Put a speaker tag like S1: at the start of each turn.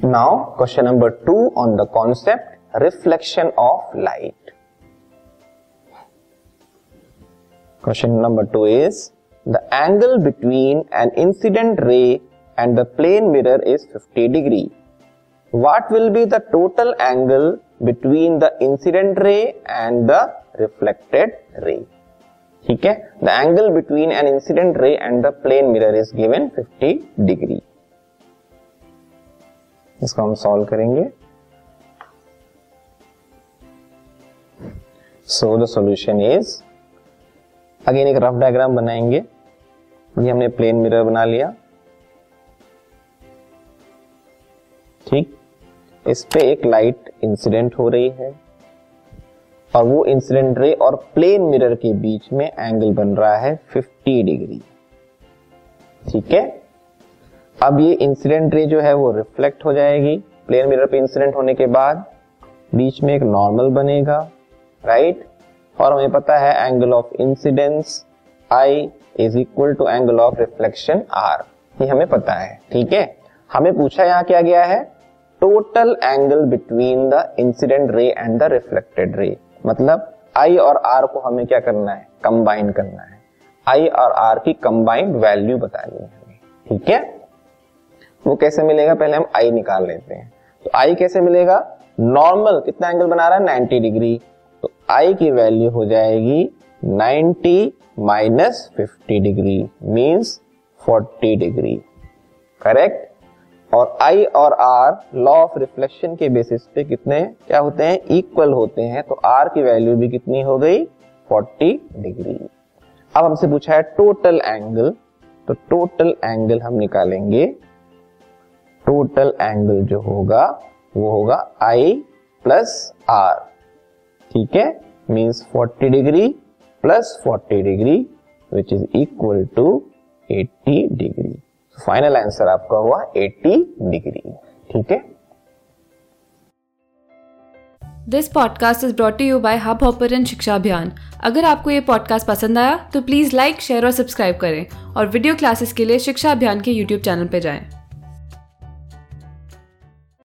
S1: now question number two on the concept reflection of light question number two is the angle between an incident ray and the plane mirror is 50 degree what will be the total angle between the incident ray and the reflected ray ठीक है the angle between an incident ray and the plane mirror is given 50 degree इसको हम solve करेंगे। So the solution is again एक rough diagram बनाएँगे। ये हमने plane mirror बना लिया। ठीक? इस पे एक लाइट इंसिडेंट हो रही है। और वो इंसिडेंट रे और प्लेन मिरर के बीच में एंगल बन रहा है 50 डिग्री ठीक है? अब ये इंसिडेंट रे जो है वो रिफ्लेक्ट हो जाएगी। प्लेन मिरर पे इंसिडेंट होने के बाद बीच में एक नॉर्मल बनेगा राइट और हमें पता है angle of incidence i is equal to angle of reflection r ये हमें पता है, ठीक है? हमें पूछा यहाँ क्या गया है? Total angle between the incident ray and the reflected ray मतलब आई और आर को हमें क्या करना है? कंबाइन करना है। आई और आर की कंबाइंड वैल्यू बतानी है हमें, ठीक है? वो कैसे मिलेगा? पहले हम आई निकाल लेते हैं। तो आई कैसे मिलेगा? नॉर्मल कितना एंगल बना रहा है? 90 डिग्री तो आई की वैल्यू हो जाएगी 90 minus fifty degree means 40 degree correct और आई और आर लॉ ऑफ़ रिफ्लेक्शन के बेसिस पे कितने, क्या होते हैं? इक्वल होते हैं। तो आर की वैल्यू भी कितनी हो गई? 40 डिग्री अब हमसे पूछा है टोटल एंगल तो टोटल एंगल हम निकालेंगे। टोटल एंगल जो होगा, वो होगा आई प्लस आर ठीक है? Means 40 degree plus 40 degree which is equal to 80 degree final answer आपका हुआ 80 डिग्री ठीक है?
S2: This podcast is brought you by Hubhopper शिक्षा अभियान अगर आपको ये पॉडकास्ट पसंद आया तो प्लीज़ लाइक शेयर और सब्सक्राइब करें और वीडियो क्लासेस के लिए शिक्षा अभियान के यूट्यूब चैनल पर जाएँ।